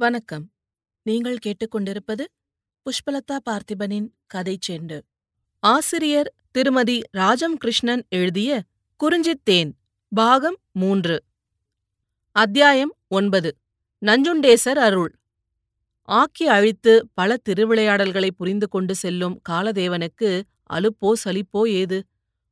வணக்கம். நீங்கள் கேட்டுக்கொண்டிருப்பது புஷ்பலதா பார்த்திபனின் கதை செண்டு. ஆசிரியர் திருமதி ராஜம் கிருஷ்ணன் எழுதிய குறிஞ்சித்தேன் பாகம் மூன்று. அத்தியாயம் ஒன்பது. நஞ்சுண்டேசர் அருள். ஆக்கி அழித்து பல திருவிளையாடல்களை புரிந்து கொண்டு செல்லும் காலதேவனுக்கு அலுப்போ சலிப்போ ஏது?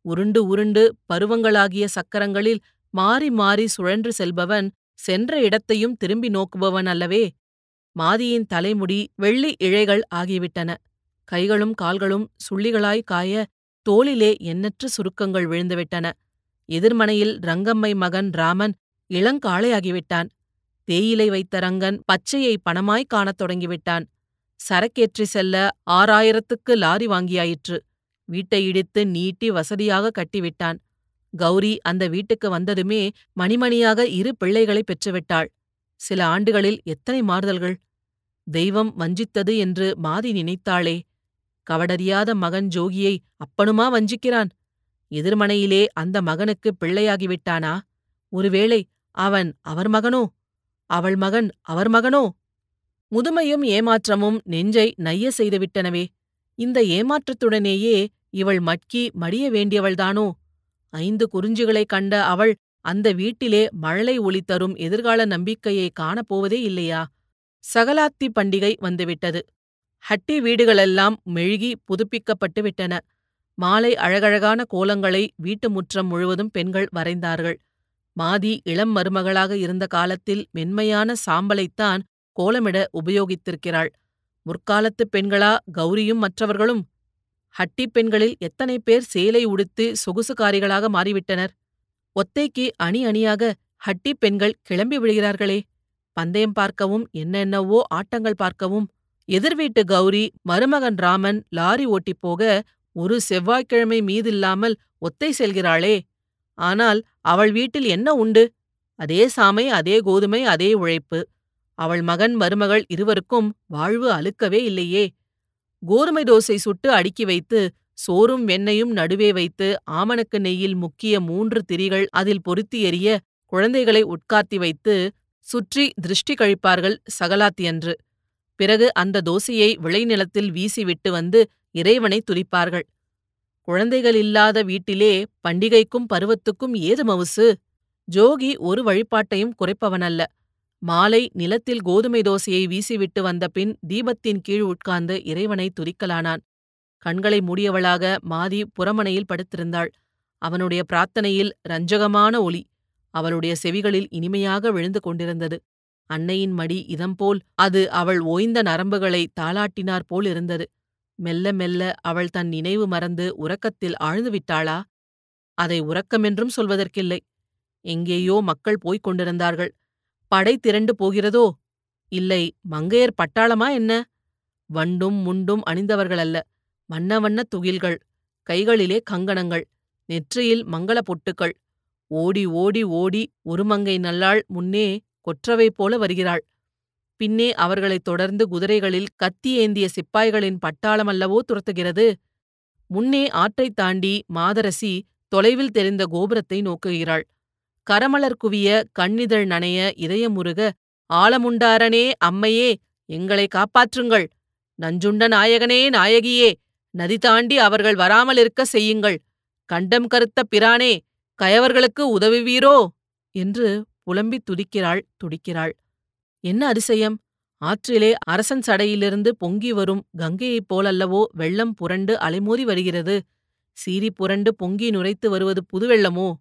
உருண்டு உருண்டு பருவங்களாகிய சக்கரங்களில் மாறி மாறி சுழன்று செல்பவன் சென்ற இடத்தையும் திரும்பி நோக்குபவன் அல்லவே. மாதியின் தலைமுடி வெள்ளி இழைகள் ஆகிவிட்டன. கைகளும் கால்களும் சுள்ளிகளாய் காய தோளிலே எண்ணற்ற சுருக்கங்கள் விழுந்துவிட்டன. எதிர்மனையில் ரங்கம்மை மகன் ராமன் இளங்காளையாகிவிட்டான். தேயிலை வைத்த ரங்கன் பச்சையை பணமாய் காணத் தொடங்கிவிட்டான். சரக்கேற்றி செல்ல ஆறாயிரத்துக்கு லாரி வாங்கியாயிற்று. வீட்டை இடித்து நீட்டி வசதியாக கட்டிவிட்டான். கௌரி அந்த வீட்டுக்கு வந்ததுமே மணிமணியாக இரு பிள்ளைகளைப் பெற்றுவிட்டாள். சில ஆண்டுகளில் எத்தனை மாறுதல்கள்! தெய்வம் வஞ்சித்தது என்று மாதி நினைத்தாளே! கவடறியாத மகன் ஜோகியை அப்பனுமா வஞ்சிக்கிறான்? எதிர்மனையிலே அந்த மகனுக்கு பிள்ளையாகிவிட்டானா? ஒருவேளை அவன் அவர் மகனோ? அவள் மகன் அவர் மகனோ? முதுமையும் ஏமாற்றமும் நெஞ்சை நைய செய்துவிட்டனவே! இந்த ஏமாற்றத்துடனேயே இவள் மட்கி மடிய வேண்டியவள்தானோ? ஐந்து குறிஞ்சிகளைக் கண்ட அவள் அந்த வீட்டிலே மழலை ஒளி தரும் எதிர்கால நம்பிக்கையை காணப்போவதே இல்லையா? சகலாத்தி பண்டிகை வந்துவிட்டது. ஹட்டி வீடுகளெல்லாம் மெழுகி புதுப்பிக்கப்பட்டு விட்டன. மாலை அழகழகான கோலங்களை வீட்டு முற்றம் முழுவதும் பெண்கள் வரைந்தார்கள். மாதி இளம் மருமகளாக இருந்த காலத்தில் மென்மையான சாம்பலைத்தான் கோலமிட உபயோகித்திருக்கிறாள். முற்காலத்துப் பெண்களா கௌரியும் மற்றவர்களும் ஹட்டி பெண்களில் எத்தனை பேர் சேலை உடுத்து சொகுசுக்காரிகளாக மாறிவிட்டனர்? ஒத்தைக்கு அணி அணியாக ஹட்டி பெண்கள் கிளம்பி விடுகிறார்களே. பந்தயம் பார்க்கவும் என்னென்னவோ ஆட்டங்கள் பார்க்கவும் எதிர்வீட்டு கௌரி மருமகன் ராமன் லாரி ஓட்டிப் போக ஒரு செவ்வாய்க்கிழமை மீதில்லாமல் ஒத்தை செல்கிறாளே. ஆனால் அவள் வீட்டில் என்ன உண்டு? அதே சாமை அதே கோதுமை அதே உழைப்பு. அவள் மகன் மருமகள் இருவருக்கும் வாழ்வு அழுக்கவே இல்லையே. கோதுமை தோசை சுட்டு அடுக்கி வைத்து சோறும் வெண்ணையும் நடுவே வைத்து ஆமணக்கு நெய்யில் முக்கிய மூன்று திரிகள் அதில் பொருத்தி எறிய குழந்தைகளை உட்கார்த்தி வைத்து சுற்றி திருஷ்டி கழிப்பார்கள் சகலாத்தியன்று. பிறகு அந்த தோசையை விளைநிலத்தில் வீசிவிட்டு வந்து இறைவனை துதிப்பார்கள். குழந்தைகள் இல்லாத வீட்டிலே பண்டிகைக்கும் பருவத்துக்கும் ஏது மவுசு ஜோகி ஒரு வழிபாட்டையும் குறைப்பவனல்ல. மாலை நிலத்தில் கோதுமை தோசையை வீசிவிட்டு வந்த பின் தீபத்தின் கீழ் உட்கார்ந்து இறைவனை துதிக்கலானான். கண்களை மூடியவளாக மாதி புறமனையில் படுத்திருந்தாள். அவனுடைய பிரார்த்தனையில் ரஞ்சகமான ஒளி அவளுடைய செவிகளில் இனிமையாக விழுந்து கொண்டிருந்தது. அன்னையின் மடி இதம்போல் அது அவள் ஓய்ந்த நரம்புகளை தாளாட்டினார் போல் இருந்தது. மெல்ல மெல்ல அவள் தன் நினைவு மறந்து உறக்கத்தில் ஆழ்ந்து விட்டாளா? அதை உறக்கமென்றும் சொல்வதற்கில்லை. எங்கேயோ மக்கள் போய்க் கொண்டிருந்தார்கள். படை திரண்டு போகிறதோ? இல்லை மங்கையர் பட்டாளமா என்ன? வண்டும் முண்டும் அணிந்தவர்களல்ல வண்ண வண்ண துகில்கள் கைகளிலே கங்கணங்கள் நெற்றியில் மங்கள பொட்டுக்கள். ஓடி ஓடி ஓடி ஒரு மங்கை நல்லாள் முன்னே கொற்றவை போல வருகிறாள். பின்னே அவர்களைத் தொடர்ந்து குதிரைகளில் கத்தி ஏந்திய சிப்பாய்களின் பட்டாளமல்லவோ துரத்துகிறது. முன்னே ஆற்றைத் தாண்டி மாதரசி தொலைவில் தெரிந்த கோபுரத்தை நோக்குகிறாள். கரமலர் குவிய கண்ணிதழ் நனைய இதயமுருக ஆலமுண்டாரனே அம்மையே எங்களை காப்பாற்றுங்கள். நஞ்சுண்ட நாயகனே நாயகியே நதி தாண்டி அவர்கள் வராமலிருக்க செய்யுங்கள். கண்டம் கருத்த பிரானே கயவர்களுக்கு உதவுவீரோ? என்று புலம்பித் துதிக்கிறாள் துடிக்கிறாள். என்ன அதிசயம்? ஆற்றிலே அரசன் சடையிலிருந்து பொங்கி வரும் கங்கையைப் போலல்லவோ வெள்ளம் புரண்டு அலைமோதி வருகிறது. சீறி புரண்டு பொங்கி நுரைத்து வருவது புதுவெள்ளமோ?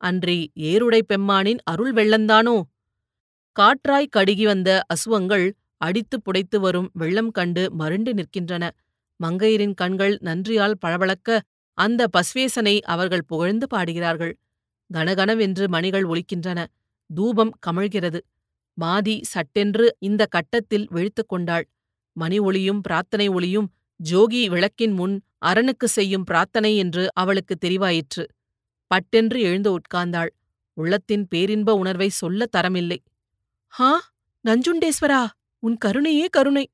அன்றி ஏருடை பெம்மானின் அருள் வெள்ளந்தானோ? காற்றாய் கடுகி வந்த அசுவங்கள் அடித்து புடைத்து வரும் வெள்ளம் கண்டு மருண்டு நிற்கின்றன. மங்கையரின் கண்கள் நன்றியால் பளபளக்க அந்த பஸ்வேசனை அவர்கள் புகழ்ந்து பாடுகிறார்கள். கனகனவென்று மணிகள் ஒலிக்கின்றன. தூபம் கமழ்கிறது. மாதி சட்டென்று இந்த கட்டத்தில் விழித்துக் கொண்டாள். மணி ஒளியும் பிரார்த்தனை ஒளியும் ஜோகி விளக்கின் முன் அரணுக்கு செய்யும் பிரார்த்தனை என்று அவளுக்கு தெரிவாயிற்று. பட்டென்று எழுந்து உட்கார்ந்தாள். உள்ளத்தின் பேரின்ப உணர்வை சொல்ல தரமில்லை. ஹா நஞ்சுண்டேஸ்வரா உன் கருணையே கருணை.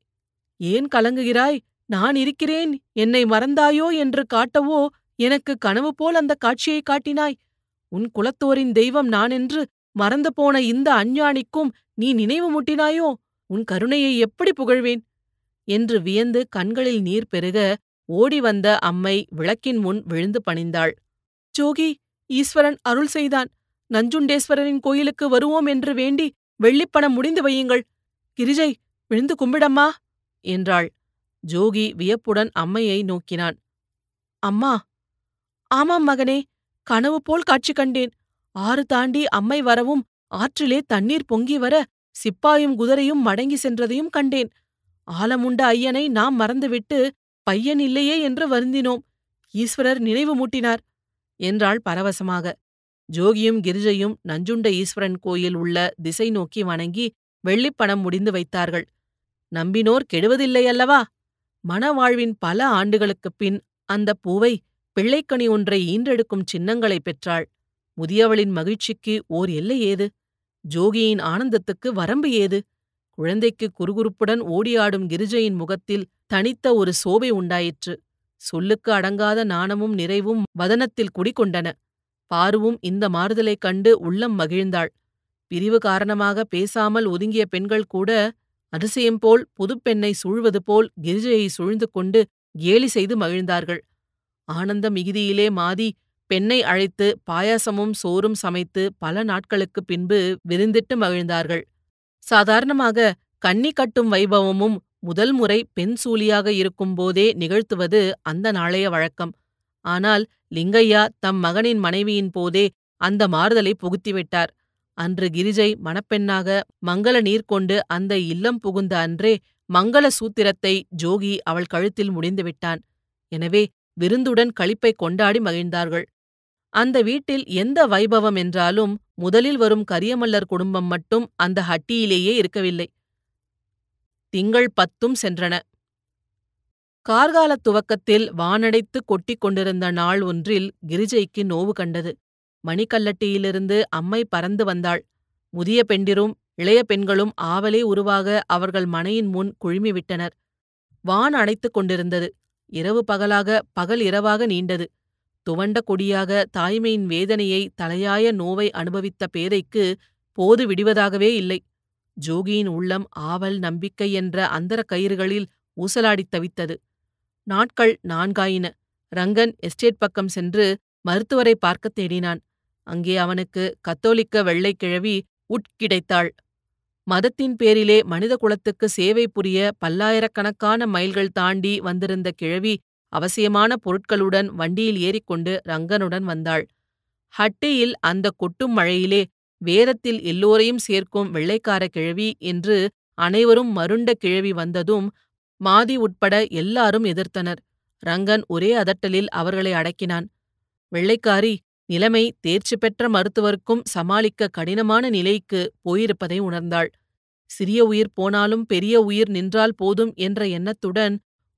ஏன் கலங்குகிறாய்? நான் இருக்கிறேன். என்னை மறந்தாயோ என்று காட்டவோ எனக்கு கனவு போல் அந்த காட்சியை காட்டினாய். உன் குலத்தோரின் தெய்வம் நானென்று மறந்து போன இந்த அஞ்ஞானிக்கும் நீ நினைவு முட்டினாயோ? உன் கருணையை எப்படி புகழ்வேன்? என்று வியந்து கண்களில் நீர் பெருக ஓடி வந்த அம்மை விளக்கின் முன் விழுந்து பணிந்தாள். ஜோகி ஈஸ்வரன் அருள் செய்தான். நஞ்சுண்டேஸ்வரரின் கோயிலுக்கு வருவோம் என்று வேண்டி வெள்ளிப்பணம் முடிந்து வையுங்கள். கிரிஜை விழுந்து கும்பிடம்மா என்றாள். ஜோகி வியப்புடன் அம்மையை நோக்கினான். அம்மா ஆமாம் மகனே கனவு போல் காட்சி கண்டேன். ஆறு தாண்டி அம்மை வரவும் ஆற்றிலே தண்ணீர் பொங்கி வர சிப்பாயும் குதிரையும் மடங்கி சென்றதையும் கண்டேன். ஆலமுண்ட ஐயனை நாம் மறந்துவிட்டு பையன் இல்லையே என்று வருந்தினோம். ஈஸ்வரர் நினைவு மூட்டினார். என்றாள் பரவசமாக. ஜோகியும் கிரிஜையும் நஞ்சுண்ட ஈஸ்வரன் கோயில் உள்ள திசை நோக்கி வணங்கி வெள்ளிப்பணம் முடிந்து வைத்தார்கள். நம்பினோர் கெடுவதில்லையல்லவா மணவாழ்வின் பல ஆண்டுகளுக்குப் பின் அந்த பூவை பிள்ளைக்கணி ஒன்றை ஈன்றெடுக்கும் சின்னங்களை பெற்றாள். முதியவளின் மகிழ்ச்சிக்கு ஓர் எல்லை ஏது? ஜோகியின் ஆனந்தத்துக்கு வரம்பு ஏது? குழந்தைக்கு குறுகுறுப்புடன் ஓடியாடும் கிரிஜையின் முகத்தில் தனித்த ஒரு சோபை உண்டாயிற்று. சொல்லுக்கு அடங்காத நாணமும் நிறைவும் வதனத்தில் குடிகொண்டன. பாருவும் இந்த மாறுதலைக் கண்டு உள்ளம் மகிழ்ந்தாள். பிரிவு காரணமாக பேசாமல் ஒதுங்கிய பெண்கள் கூட அதிசயம் போல் புதுப்பெண்ணை சூழ்வது போல் கிரிஜையை சூழ்ந்து கொண்டு கேலி செய்து மகிழ்ந்தார்கள். ஆனந்த மிகுதியிலே மாதி பெண்ணை அழைத்து பாயாசமும் சோறும் சமைத்து பல நாட்களுக்குப் பின்பு விருந்திட்டு மகிழ்ந்தார்கள். சாதாரணமாக கன்னி கட்டும் வைபவமும் முதல் முறை பெண் சூலியாக இருக்கும்போதே நிகழ்த்துவது அந்த நாளைய வழக்கம். ஆனால் லிங்கையா தம் மகனின் மனைவியின் போதே அந்த மாறுதலை புகுத்திவிட்டார் அன்று கிரிஜை மணப்பெண்ணாக மங்கள நீர் கொண்டு அந்த இல்லம் புகுந்த அன்றே மங்கள சூத்திரத்தை ஜோகி அவள் கழுத்தில் முடிந்துவிட்டான் எனவே விருந்துடன் களிப்பை கொண்டாடி மகிழ்ந்தார்கள். அந்த வீட்டில் எந்த வைபவம் என்றாலும் முதலில் வரும் கரியமல்லர் குடும்பம் மட்டும் அந்த ஹட்டியிலேயே இருக்கவில்லை. திங்கள் பத்தும் சென்றன. கார்காலத் துவக்கத்தில் வானடைத்து கொட்டிக் கொண்டிருந்த நாள் ஒன்றில் கிரிஜைக்கு நோவு கண்டது. மணிக்கல்லட்டியிலிருந்து அம்மை பறந்து வந்தாள். முதிய பெண்டிரும் இளைய பெண்களும் ஆவலே உருவாக அவர்கள் மனையின் முன் குழுமிவிட்டனர் வான் அடைத்துக் கொண்டிருந்தது. இரவு பகலாக பகல் இரவாக நீண்டது. துவண்ட கொடியாக தாய்மையின் வேதனையை தலையாய நோவை அனுபவித்த பேதைக்கு போது விடுவதாகவே இல்லை. ஜோகியின் உள்ளம் ஆவல் நம்பிக்கை என்ற அந்தர கயிறுகளில் ஊசலாடித் தவித்தது. நாட்கள் நான்காயின. ரங்கன் எஸ்டேட் பக்கம் சென்று மருத்துவரை பார்க்கத் தேடினான். அங்கே அவனுக்கு கத்தோலிக்க வெள்ளைக் கிழவி உட்கிடைத்தாள் மதத்தின் பேரிலே மனித குலத்துக்கு சேவை புரிய பல்லாயிரக்கணக்கான மைல்கள் தாண்டி வந்திருந்த கிழவி அவசியமான பொருட்களுடன் வண்டியில் ஏறிக்கொண்டு ரங்கனுடன் வந்தாள். ஹட்டியில் அந்த கொட்டும் மழையிலே வேரத்தில் எல்லோரையும் சேர்க்கும் வெள்ளைக்கார கிழவி என்று அனைவரும் மருண்ட கிழவி வந்ததும் மாதி உட்பட எல்லாரும் எதிர்த்தனர். ரங்கன் ஒரே அதட்டலில் அவர்களை அடக்கினான். வெள்ளைக்காரி நிலைமை தேர்ச்சி பெற்ற மருத்துவருக்கும் சமாளிக்க கடினமான நிலைக்கு போயிருப்பதை உணர்ந்தாள். சிறிய உயிர் போனாலும் பெரிய உயிர் நின்றால் போதும் என்ற எண்ணத்துடன்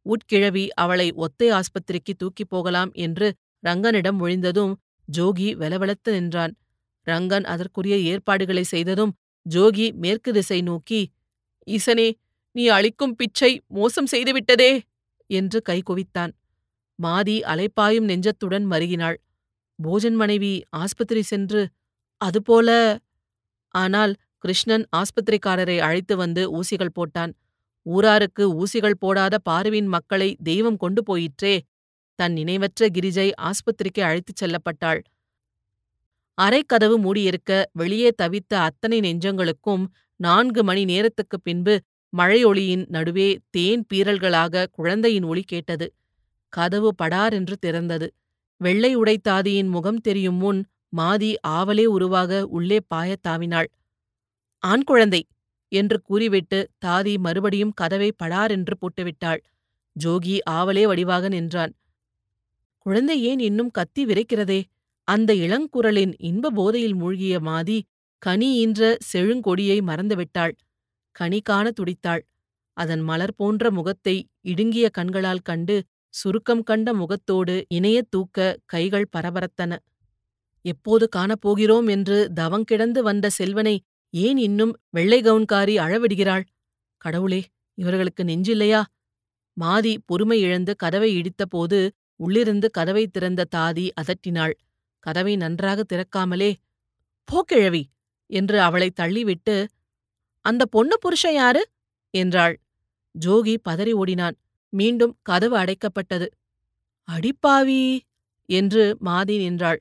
உட்கிழவி அவளை ஒத்தை ஆஸ்பத்திரிக்கு தூக்கிப் போகலாம் என்று ரங்கனிடம் ஒழிந்ததும் ஜோகி வெலவெலத்து நின்றான். ரங்கன் அதற்குரிய ஏற்பாடுகளை செய்ததும் ஜோகி மேற்கு திசை நோக்கி ஈசனே நீ அளிக்கும் பிச்சை மோசம் செய்துவிட்டதே என்று கை குவித்தான். மாதி அலைப்பாயும் நெஞ்சத்துடன் மருகினாள். போஜன் மனைவி ஆஸ்பத்திரி சென்று அதுபோல ஆனால் கிருஷ்ணன் ஆஸ்பத்திரிக்காரரை அழைத்து வந்து ஊசிகள் போட்டான். ஊராருக்கு ஊசிகள் போடாத பார்வையின் மக்களை தெய்வம் கொண்டு போயிற்றே தன் நினைவற்ற கிரிஜை ஆஸ்பத்திரிக்கு அழைத்துச் செல்லப்பட்டாள். அறைக்கதவு மூடியிருக்க வெளியே தவித்த அத்தனை நெஞ்சங்களுக்கும் நான்கு மணி நேரத்துக்குப் பின்பு மழையொளியின் நடுவே தேன் பீரல்களாக குழந்தையின் ஒளி கேட்டது. கதவு படாரென்று திறந்தது. வெள்ளை உடைத்தாதியின் முகம் தெரியும் முன் மாதி ஆவலே உருவாக உள்ளே பாயத் தாவினாள். ஆண் குழந்தை! என்று கூறிவிட்டு தாதி மறுபடியும் கதவை படாரென்று போட்டுவிட்டாள். ஜோகி ஆவலே வடிவாக நின்றான். குழந்தை ஏன் இன்னும் கத்தி விரைக்கிறதே? அந்த இளங்குரலின் இன்ப போதையில் மூழ்கிய மாதி கனி ஈன்ற செழுங்கொடியை மறந்துவிட்டாள். கனி காண துடித்தாள். அதன் மலர் போன்ற முகத்தை இடுங்கிய கண்களால் கண்டு சுருக்கம் கண்ட முகத்தோடு இணையத் தூக்க கைகள் பரபரத்தன. எப்போது காணப்போகிறோம் என்று தவங்கிடந்து வந்த செல்வனை ஏன் இன்னும் வெள்ளை கவுன்காரி அழவிடுகிறாள்? கடவுளே இவர்களுக்கு நெஞ்சில்லையா மாதி பொறுமை இழந்து கதவை இடித்தபோது உள்ளிருந்து கதவை திறந்த தாதி அதட்டினாள். கதவை நன்றாக திறக்காமலே போக்கிழவி என்று அவளை தள்ளிவிட்டு அந்த பொண்ணு புருஷன் யாரு? என்றாள். ஜோகி பதறி ஓடினான். மீண்டும் கதவு அடைக்கப்பட்டது. அடிப்பாவி என்று மாதி நின்றாள்.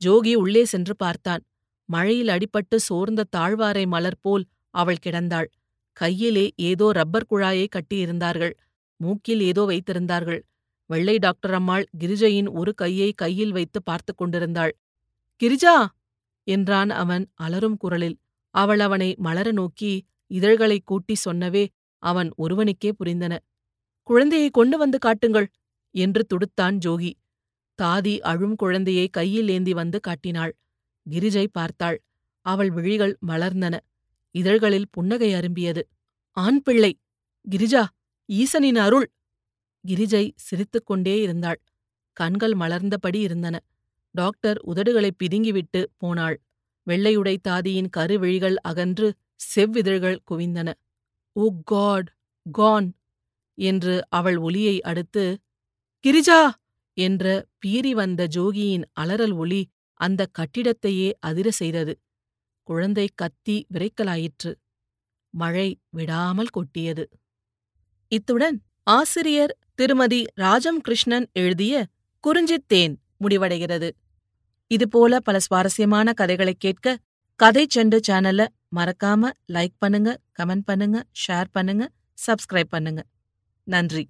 ஜோகி உள்ளே சென்று பார்த்தான். மழையில் அடிபட்டு சோர்ந்த தாழ்வாரை மலர் போல் அவள் கிடந்தாள். கையிலே ஏதோ ரப்பர் குழாயை கட்டியிருந்தார்கள். மூக்கில் ஏதோ வைத்திருந்தார்கள். வெள்ளை டாக்டர் அம்மாள் கிரிஜையின் ஒரு கையை கையில் வைத்து பார்த்துக் கொண்டிருந்தாள். கிரிஜா! என்றான் அவன் அலறும் குரலில். அவள் அவனை மலர நோக்கி இதழ்களைக் கூட்டி சொன்னவே அவன் ஒருவனுக்கே புரிந்தன. குழந்தையை கொண்டு வந்து காட்டுங்கள்! என்று துடுத்தான் ஜோகி. தாதி அழும் குழந்தையை கையில் ஏந்தி வந்து காட்டினாள். கிரிஜை பார்த்தாள். அவள் விழிகள் மலர்ந்தன. இதழ்களில் புன்னகை அரும்பியது. ஆண் பிள்ளை! கிரிஜா! ஈசனின் அருள்! கிரிஜை சிரித்துக்கொண்டே இருந்தாள். கண்கள் மலர்ந்தபடி இருந்தன. டாக்டர் உதடுகளைப் பிதுங்கிவிட்டு போனாள். வெள்ளையுடை தாதியின் கருவிழிகள் அகன்று செவ்விதழ்கள் குவிந்தன. Oh God! கான்! என்று அவள் ஒலியை அடுத்து கிரிஜா! என்ற பீறி வந்த ஜோகியின் அலறல் ஒலி அந்த கட்டிடத்தையே அதிர செய்தது. குழந்தை கத்தி விரைக்கலாயிற்று. மழை விடாமல் கொட்டியது. இத்துடன் ஆசிரியர் திருமதி ராஜம் கிருஷ்ணன் எழுதிய குறிஞ்சித்தேன் முடிவடைகிறது. இதுபோல பல சுவாரஸ்யமான கதைகளை கேட்க கதை செண்டு சேனலை மறக்காம லைக் பண்ணுங்க கமெண்ட் பண்ணுங்க ஷேர் பண்ணுங்க சப்ஸ்கிரைப் பண்ணுங்க. நன்றி.